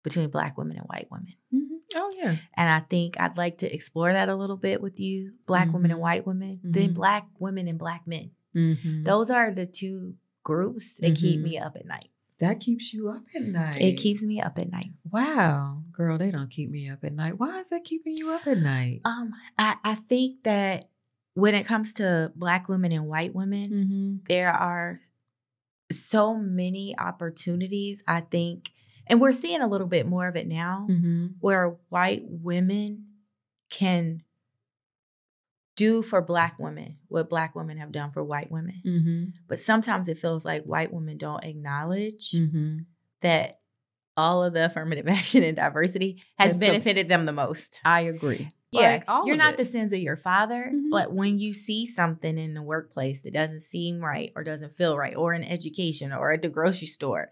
between black women and white women. Mm-hmm. Oh yeah. And I think I'd like to explore that a little bit with you, black women and Mhm. white women, then Mhm. black women and black men. Mm-hmm. Those are the two groups that keep me up at night. That keeps you up at night. It keeps me up at night. Wow, girl, they don't keep me up at night. Why is that keeping you up at night? Um, I, I think that when it comes to black women and white women, Mm-hmm. there are so many opportunities, I think, and we're seeing a little bit more of it now, Mm-hmm. where white women can do for black women what black women have done for white women. Mm-hmm. But sometimes it feels like white women don't acknowledge Mm-hmm. that all of the affirmative [LAUGHS] action and diversity has benefited them the most. I agree. Yeah, Like, all you're not it. the sins of your father, Mhm. but when you see something in the workplace that doesn't seem right or doesn't feel right, or in education or at the grocery store,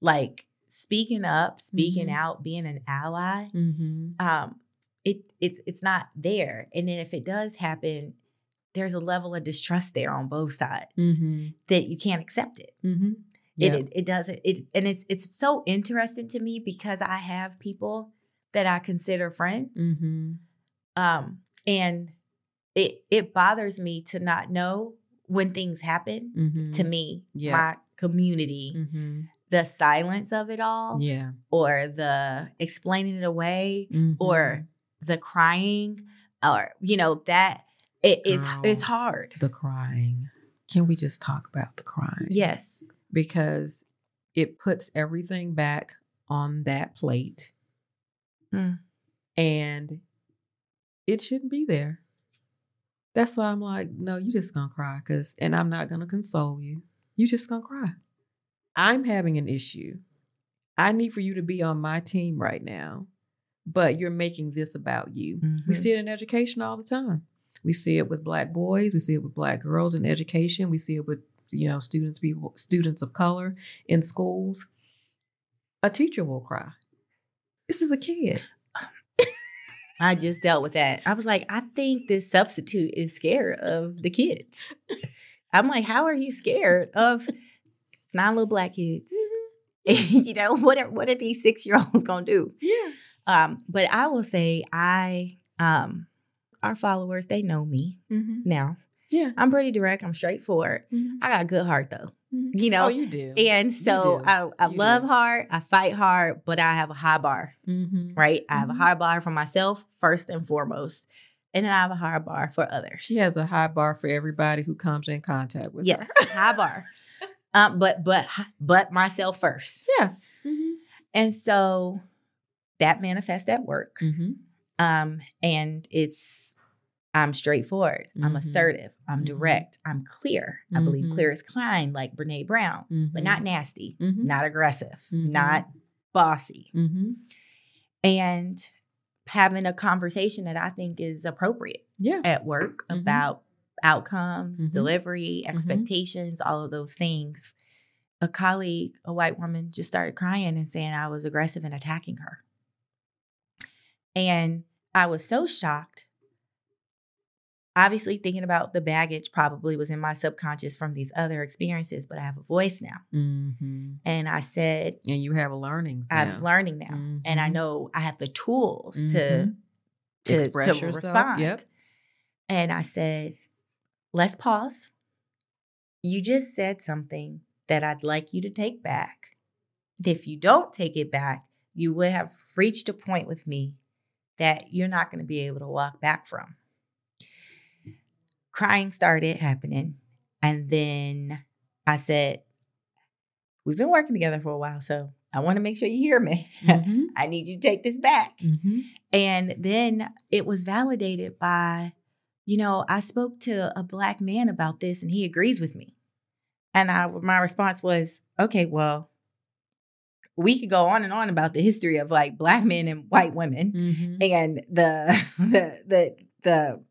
like speaking up, speaking Mhm. out, being an ally, Mm-hmm. um, it it's it's not there. And then if it does happen, there's a level of distrust there on both sides Mm-hmm. that you can't accept it. Mm-hmm. It, it it doesn't it and it's it's so interesting to me because I have people that I consider friends. Um and it it bothers me to not know when things happen Mm-hmm. to me, Yeah. my community, Mm-hmm. the silence of it all Yeah. or the explaining it away Mm-hmm. or the crying or you know that it is it's hard. the crying. Can we just talk about the crying? Yes. Because it puts everything back on that plate. Mm. And it shouldn't be there. That's why I'm like, no, you just gonna cry, cause and I'm not gonna console you. You just gonna cry. I'm having an issue. I need for you to be on my team right now, but you're making this about you. We Mhm. see it in education all the time. We see it with black boys. We see it with black girls in education. We see it with you know students, people, students of color in schools. A teacher will cry. This is a kid. I just dealt with that. I was like, I think this substitute is scared of the kids. [LAUGHS] I'm like, how are you scared of nine little black kids? [LAUGHS] you know, what are what are these six year olds gonna do? Yeah. Um, but I will say I um our followers, they know me Mm-hmm. now. Yeah. I'm pretty direct, I'm straightforward. I got a good heart though. You know, oh, you do. And so do. I, I You love do. hard, I fight hard, but I have a high bar. mm-hmm. right? I have a Mhm. high bar for myself first and foremost, and then I have a high bar for others. She has a high bar for everybody who comes in contact with yes, her. high bar. [LAUGHS] Um, but but but myself first, Yes. Mm-hmm. and so that manifests at work. Mm-hmm. Um, and it's I'm straightforward. I'm Mhm. assertive. I'm Mhm. direct. I'm clear. I believe Mhm. clear is kind, like Brene Brown, but not nasty, Mhm. not aggressive, Mhm. not bossy. Mm-hmm. and having a conversation that I think is appropriate Yeah. at work about outcomes, delivery, expectations, all of those things. A colleague, a white woman, just started crying and saying I was aggressive and attacking her. And I was so shocked. Obviously, thinking about the baggage probably was in my subconscious from these other experiences, but I have a voice now. Mm-hmm. And I said, And you have a learnings. I'm learning now. And I Mhm. know I have the tools to Mhm. to, Express to yourself, respond. yep. And I said, let's pause. You just said something that I'd like you to take back. And if you don't take it back, you would have reached a point with me that you're not going to be able to walk back from. Crying started happening. And then I said, We've been working together for a while, so I want to make sure you hear me. Mhm. [LAUGHS] I need you to take this back. Mhm. And then it was validated by, you know, I spoke to a black man about this and he agrees with me. And I my response was, okay, well, we could go on and on about the history of like black men and white women Mhm. and [LAUGHS] the the the the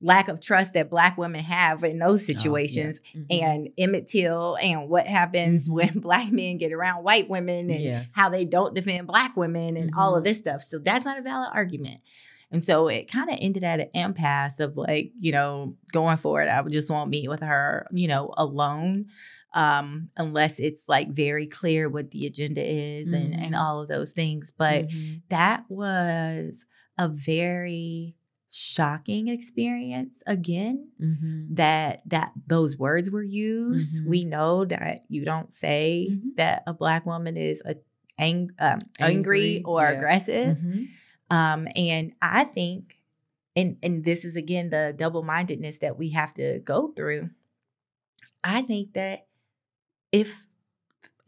lack of trust that black women have in those Oh, yeah. situations Mhm. and Emmett Till and what happens [LAUGHS] when black men get around white women and Yes. how they don't defend black women and all of Mhm. this stuff. So that's not a valid argument. And so it kind of ended at an impasse of like, you know, going forward, I would just won't meet with her, you know, alone. Um, unless it's like very clear what the agenda is and, and Mhm. all of those things. But that was a very shocking experience again Mhm. that that those words were used Mhm. we know that you don't say Mhm. that a black woman is a ang- um, angry, Angry, or yeah. aggressive Mhm. um and i think and and this is again the double-mindedness that we have to go through i think that if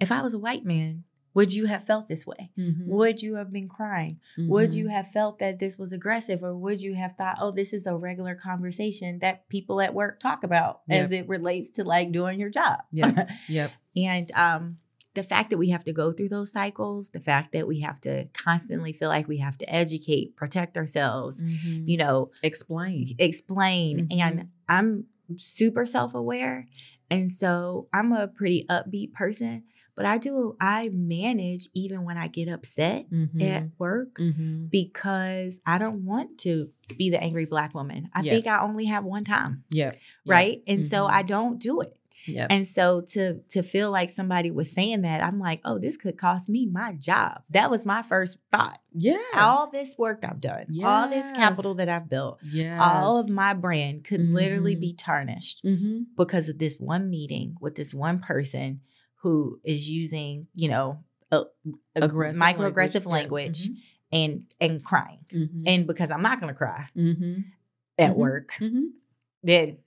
if i was a white man would you have felt this way Mhm. would you have been crying would you Mhm. have felt that this was aggressive, or would you have thought, oh, this is a regular conversation that people at work talk about as it relates to like doing your job? Yeah. [LAUGHS] Yep. and um, the fact that we have to go through those cycles, the fact that we have to constantly feel like we have to educate, protect ourselves, Mhm. you know, Explain. explain. And I'm super self aware. And so I'm a pretty upbeat person. But I do I manage even when I get upset Mhm. at work Mhm. because I don't want to be the angry black woman. I Yeah. think I only have one time, Yep. Yep. right? And so Mhm. I don't do it. Yep. And so to to feel like somebody was saying that, I'm like, oh, this could cost me my job. That was my first thought. Yeah. All this work I've done, all this capital that I've built, yes. all of my brand could literally Mhm. be tarnished Mhm. because of this one meeting with this one person who is using, you know, a, a Aggressive microaggressive language. language, Yeah. and and crying. Mhm. And because I'm not gonna cry Mhm. at Mhm. work, Mhm. then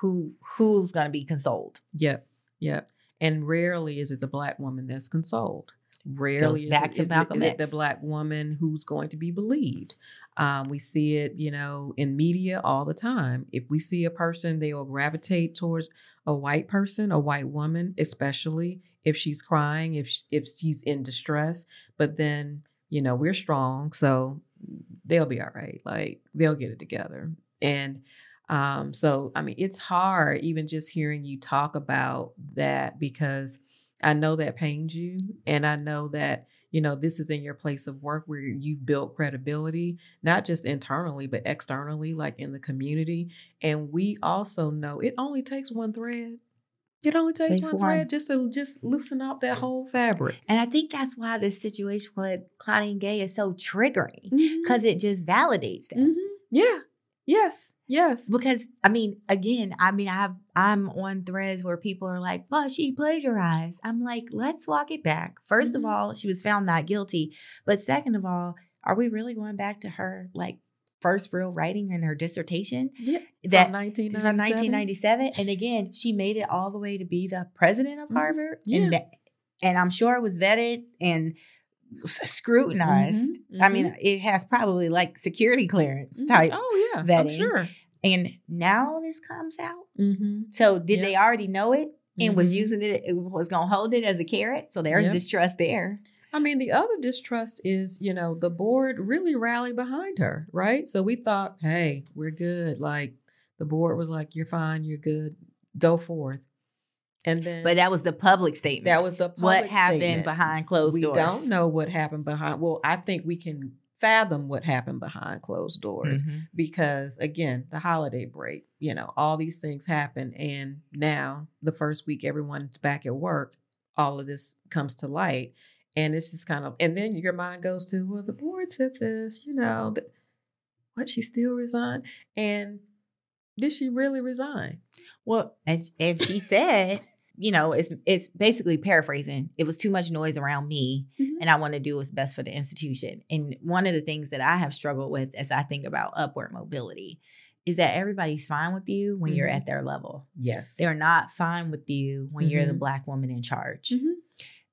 who who's gonna be consoled? Yep. Yep. And rarely is it the black woman that's consoled. Rarely is, back it, to is, it, Malcolm is it the black woman who's going to be believed. Um, we see it, you know, in media all the time. If we see a person, they will gravitate towards a white person, a white woman, especially if she's crying, if sh- if she's in distress. But then, you know, we're strong, so they'll be all right. Like they'll get it together. And um, so, I mean, it's hard even just hearing you talk about that because I know that pains you. And I know that, you know, this is in your place of work where you built credibility, not just internally, but externally, like in the community. And we also know it only takes one thread. It only takes one, thread just to just loosen up that whole fabric. And I think that's why this situation with Claudine Gay is so triggering because it just validates that. Mhm. Yeah. Yes. Yes. Because I mean, again, I mean, I've I'm on threads where people are like, "Well, she plagiarized." I'm like, let's walk it back. 1st of Mhm. all, she was found not guilty, but second of all, are we really going back to her like first real writing in her dissertation Yeah. that From 1997. from 1997? And again, she made it all the way to be the president of Mhm. Harvard, Yeah. and that, and I'm sure it was vetted and s- scrutinized. Mhm, I mean, it has probably like security clearance Mhm. type. Oh yeah, I'm vetting. sure. And now this comes out. Mm-hmm. So did Yep. they already know it and was Mhm. using it? It was going to hold it as a carrot. So there's Yep. distrust there. I mean, the other distrust is, you know, the board really rallied behind her, right? So we thought, hey, we're good. Like the board was like, you're fine, you're good, go forth. And then, But that was the public statement. that was the what happened statement. behind closed we doors. We don't know what happened behind. Well, I think we can fathom what happened behind closed doors Mhm. because again the holiday break you know all these things happen and now the first week everyone's back at work all of this comes to light and it's just kind of and then your mind goes to well the board said this you know th- what she still resigned and did she really resign Well, and, and she said, you know, it's it's basically paraphrasing. It was too much noise around me, Mhm. and I want to do what's best for the institution. And one of the things that I have struggled with as I think about upward mobility is that everybody's fine with you when you're Mhm. at their level. yes They're not fine with you when you're the Mhm. black woman in charge.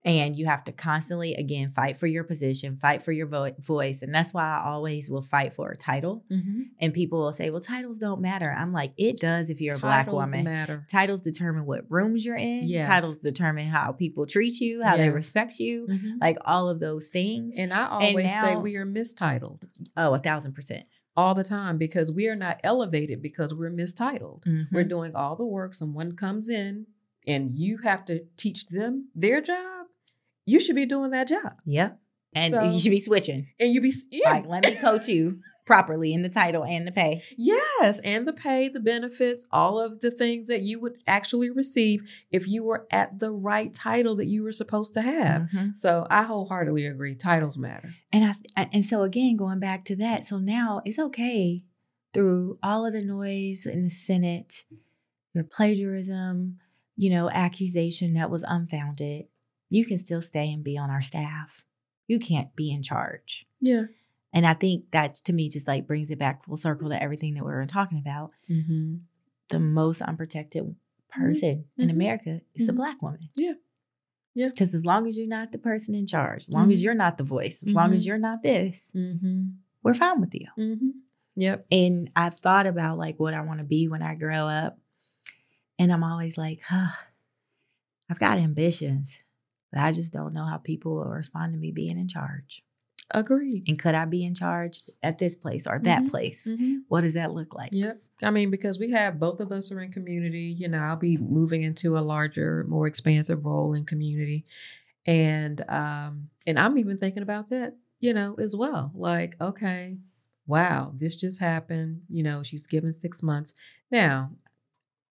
And you have to constantly, again, fight for your position, fight for your vo- voice. And that's why I always will fight for a title. Mhm. And people will say, well, titles don't matter. I'm like, it does if you're a black Titles woman. matter Titles determine what rooms you're in. Yes. Titles determine how people treat you, how they respect you, Mhm. like all of those things. and i always say now- we are mistitled oh, a thousand percent. all the time because we are not elevated because we're mistitled We're Mhm. doing all the work. Someone comes in and you have to teach them their job. You should be doing that job. Yep. And So- you should be switching. And you be yeah. Like, let me coach you [LAUGHS] properly in the title and the pay. yes, and the pay, the benefits, all of the things that you would actually receive if you were at the right title that you were supposed to have. Mhm. So I wholeheartedly agree. Titles matter. And I and so again, going back to that, so now it's okay through all of the noise in the Senate, your plagiarism, you know, accusation that was unfounded. You can still stay and be on our staff. You can't be in charge. Yeah. And I think that's to me just like brings it back full circle to everything that we were talking about. Mm-hmm. The most unprotected person in Mhm. America is the Mhm. black woman. Yeah. Yeah. Because as long as you're not the person in charge, as long as Mhm. you're not the voice, as long as you're not this, Mm-hmm. we're fine with you. Mm-hmm. Yep. And I've thought about like what I want to be when I grow up. And I'm always like, huh, I've got ambitions, but I just don't know how people will respond to me being in charge. Agreed. And could I be in charge at this place or that Mhm. place? Mm-hmm. What does that look like? Yep. I mean, because we have both of us are in community, you know, I'll be moving into a larger, more expansive role in community. And um, and I'm even thinking about that, you know, as well. Like, okay, wow, this just happened. You know, she's given six months. Now,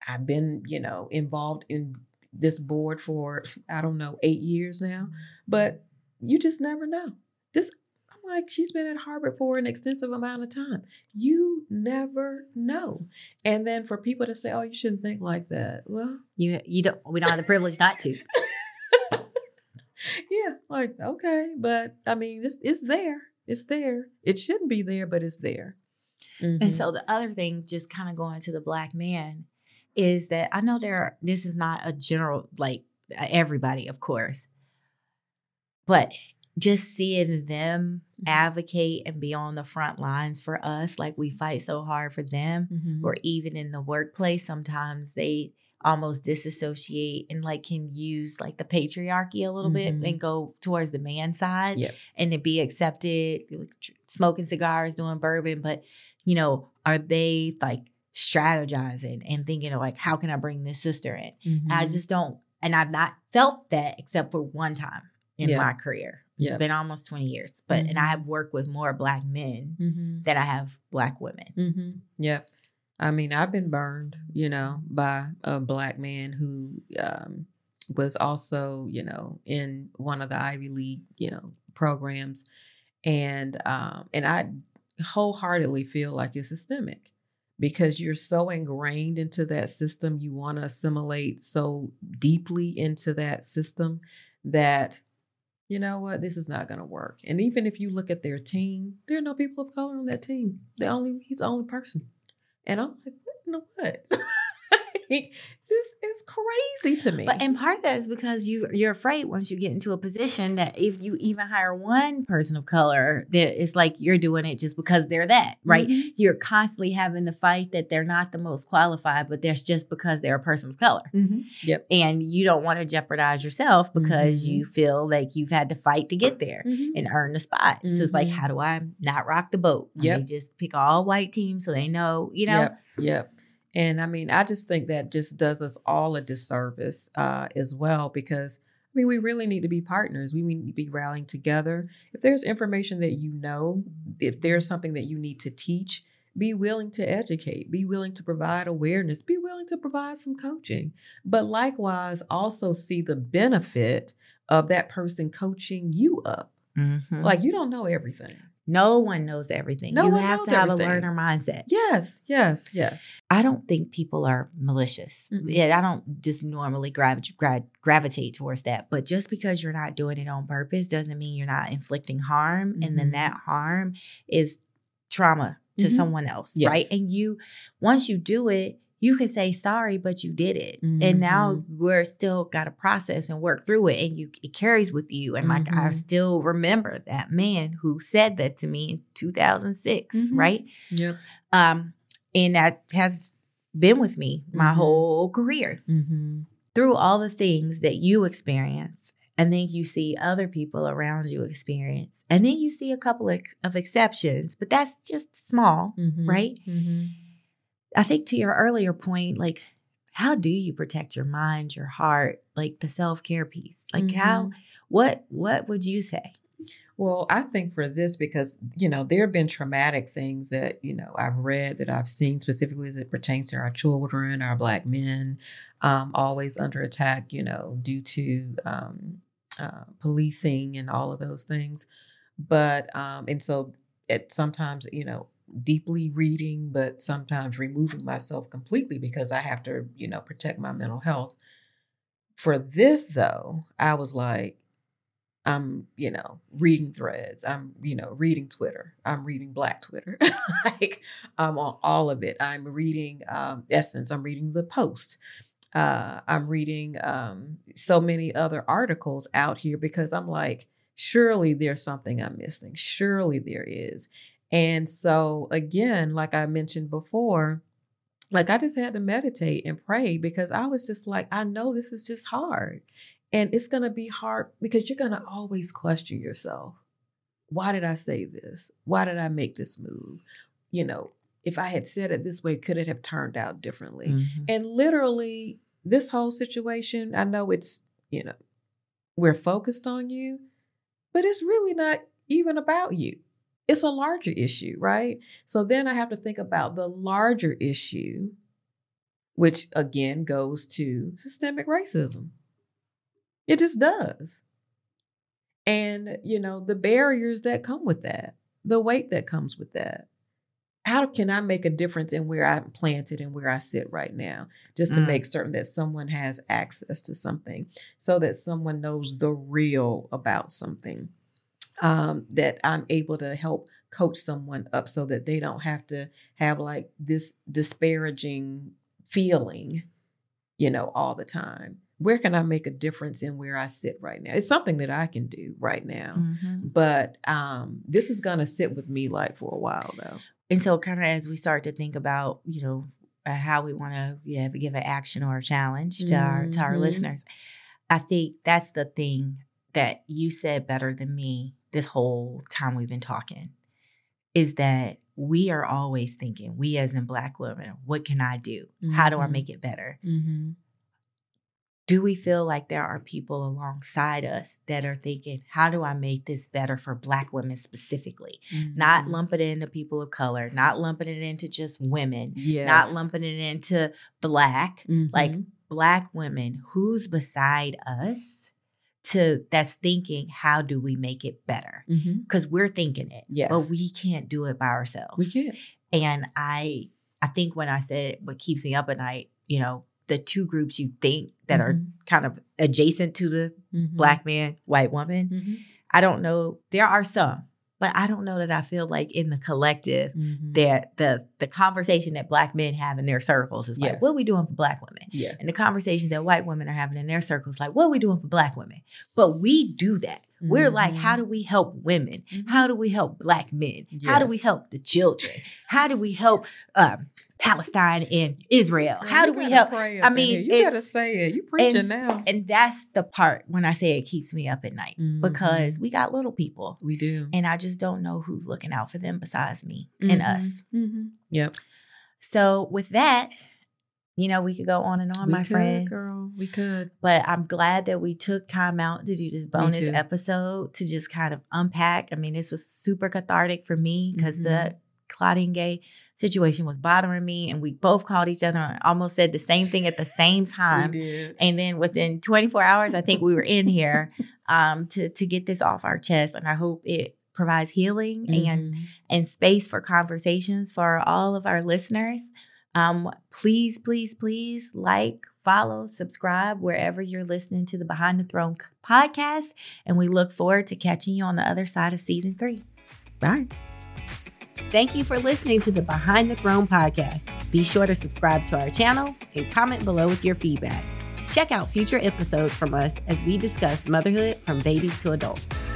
I've been, you know, involved in this board for I don't know, eight years now. But you just never know. This I'm like, she's been at Harvard for an extensive amount of time. You never know. And then for people to say, "Oh, you shouldn't think like that," well, You you don't we don't have the privilege not to. [LAUGHS] yeah, like okay, but I mean, it's it's there. It's there. It shouldn't be there, but it's there. And Mhm. so the other thing, just kind of going to the black man, is that I know there. Are, this is not a general like uh, everybody, of course, but just seeing them Mhm. advocate and be on the front lines for us, like we fight so hard for them, Mhm. or even in the workplace, sometimes they almost disassociate and like can use like the patriarchy a little Mhm. bit and go towards the man side Yep. and to be accepted, smoking cigars, doing bourbon, but you know, are they like strategizing and thinking of like, how can I bring this sister in? I Mhm. just don't, and I've not felt that except for one time in Yeah. my career. It's Yep. been almost 20 years, but and Mhm. I have worked with more black men Mhm. than I have black women. Mm-hmm. Yep. I mean, I've been burned, you know, by a black man who um, was also, you know, in one of the Ivy League, you know, programs, and um, and I wholeheartedly feel like it's systemic because you're so ingrained into that system, you want to assimilate so deeply into that system that you know what, this is not going to work. And even if you look at their team, there are no people of color on that team. The only he's the only person. And I'm like, what in the what? Like, this is crazy to me. But and part of that is because you you're afraid once you get into a position that if you even hire one person of color, that it's like you're doing it just because they're that, right? Mhm. You're constantly having the fight that they're not the most qualified, but that's just because they're a person of color. Mhm. Yep. And you don't want to jeopardize yourself because Mhm. you feel like you've had to fight to get there Mhm. and earn the spot. So it's like, Mhm. how do I not rock the boat? Me just pick all white teams so they know, you know. Yep. Yep. And I mean, I just think that just does us all a disservice uh, as well because I mean, we really need to be partners. We need to be rallying together. If there's information that you know, if there's something that you need to teach, be willing to educate, be willing to provide awareness, be willing to provide some coaching. But likewise, also see the benefit of that person coaching you up. Mhm. Like, you don't know everything. No one knows everything. No you one have knows to have everything. a learner mindset. Yes, yes, yes. I don't think people are malicious. Mm-mm. Yeah, I don't just normally gra- gravitate towards that. But just because you're not doing it on purpose doesn't mean you're not inflicting harm. And then Mhm. that harm is trauma to Mhm. someone else, right? And you, once you do it, you can say sorry, but you did it, and now Mm-hmm. we're still got to process and work through it, and you it carries with you. And like I Mhm. still remember that man who said that to me in 2006, Mhm. right? Yeah. um, and that has been with me my Mhm. whole career Mm-hmm. through all the things that you experience and then you see other people around you experience and then you see a couple of, of exceptions but that's just small Mm-hmm. Right? I think to your earlier point like how do you protect your mind your heart like the self-care piece like how Mm-hmm. what what would you say Well, I think for this, because, you know, there have been traumatic things that, you know, I've read that I've seen specifically as it pertains to our children, our Black men, um, always under attack, you know, due to um, uh, policing and all of those things. But, um, and so it sometimes, you know, deeply reading, but sometimes removing myself completely because I have to, you know, protect my mental health. For this, though, I was like, I'm, you know, reading threads. I'm, you know, reading Twitter. I'm reading Black Twitter. [LAUGHS] like I'm on all of it. I'm reading um, Essence. I'm reading The Post. Uh, I'm reading um, so many other articles out here because I'm like, surely there's something I'm missing. Surely there is. And so again, like I mentioned before, like I just had to meditate and pray because I was just like, I know this is just hard. And it's going to be hard because you're going to always question yourself. why did I say this? Why did I make this move? You know, if I had said it this way, could it have turned out differently? Mm-hmm. And literally, this whole situation, I know it's, you know, we're focused on you, but it's really not even about you. It's a larger issue, right? So then I have to think about the larger issue, which again goes to systemic racism. It just does. And, you know, the barriers that come with that, the weight that comes with that how can I make a difference in where I'm planted and where I sit right now, just to mm. make certain that someone has access to something, so that someone knows the real about something, um, that I'm able to help coach someone up so that they don't have to have like this disparaging feeling, you know, all the time. Where can I make a difference in where I sit right now? It's something that I can do right now, mm-hmm. but um, this is gonna sit with me like for a while though. And so, kind of as we start to think about, you know, uh, how we want to yeah, give an action or a challenge to mm-hmm. our to our mm-hmm. listeners, I think that's the thing that you said better than me this whole time we've been talking is that we are always thinking, we as in Black women, what can I do? Mm-hmm. How do I mm-hmm. make it better? Mm-hmm do we feel like there are people alongside us that are thinking, how do I make this better for Black women specifically? Mm-hmm. Not lumping it into people of color, not lumping it into just women, yes. not lumping it into Black, mm-hmm. like Black women, who's beside us to that's thinking, how do we make it better? Because mm-hmm. we're thinking it, yes. but we can't do it by ourselves. We can't. And I, I think when I said what keeps me up at night, you know, the two groups you think that mm-hmm. are kind of adjacent to the mm-hmm. black man, white woman. Mm-hmm. I don't know. There are some, but I don't know that I feel like in the collective mm-hmm. that the the conversation that black men have in their circles is yes. like, what are we doing for black women? Yeah. And the conversations that white women are having in their circles, like, what are we doing for black women? But we do that. We're like, how mm-hmm. do we help women? Mm-hmm. How do we help black men? Yes. How do we help the children? How do we help um, Palestine and Israel? How do we help? I mean, you gotta say it. You preaching and, now, and that's the part when I say it keeps me up at night mm-hmm. because we got little people. We do, and I just don't know who's looking out for them besides me mm-hmm. and us. Mm-hmm. Yep. So with that, you know, we could go on and on, we my could, friend. Girl, we could. But I'm glad that we took time out to do this bonus episode to just kind of unpack. I mean, this was super cathartic for me because mm-hmm. the Claudine Gay situation was bothering me, and we both called each other and almost said the same thing at the same [LAUGHS] time. And then within 24 hours, I think we were in here um, to to get this off our chest, and I hope it provides healing mm-hmm. and and space for conversations for all of our listeners. Um, please, please, please like, follow, subscribe wherever you're listening to the Behind the Throne podcast. And we look forward to catching you on the other side of season three. Bye. Thank you for listening to the Behind the Throne podcast. Be sure to subscribe to our channel and comment below with your feedback. Check out future episodes from us as we discuss motherhood from babies to adults.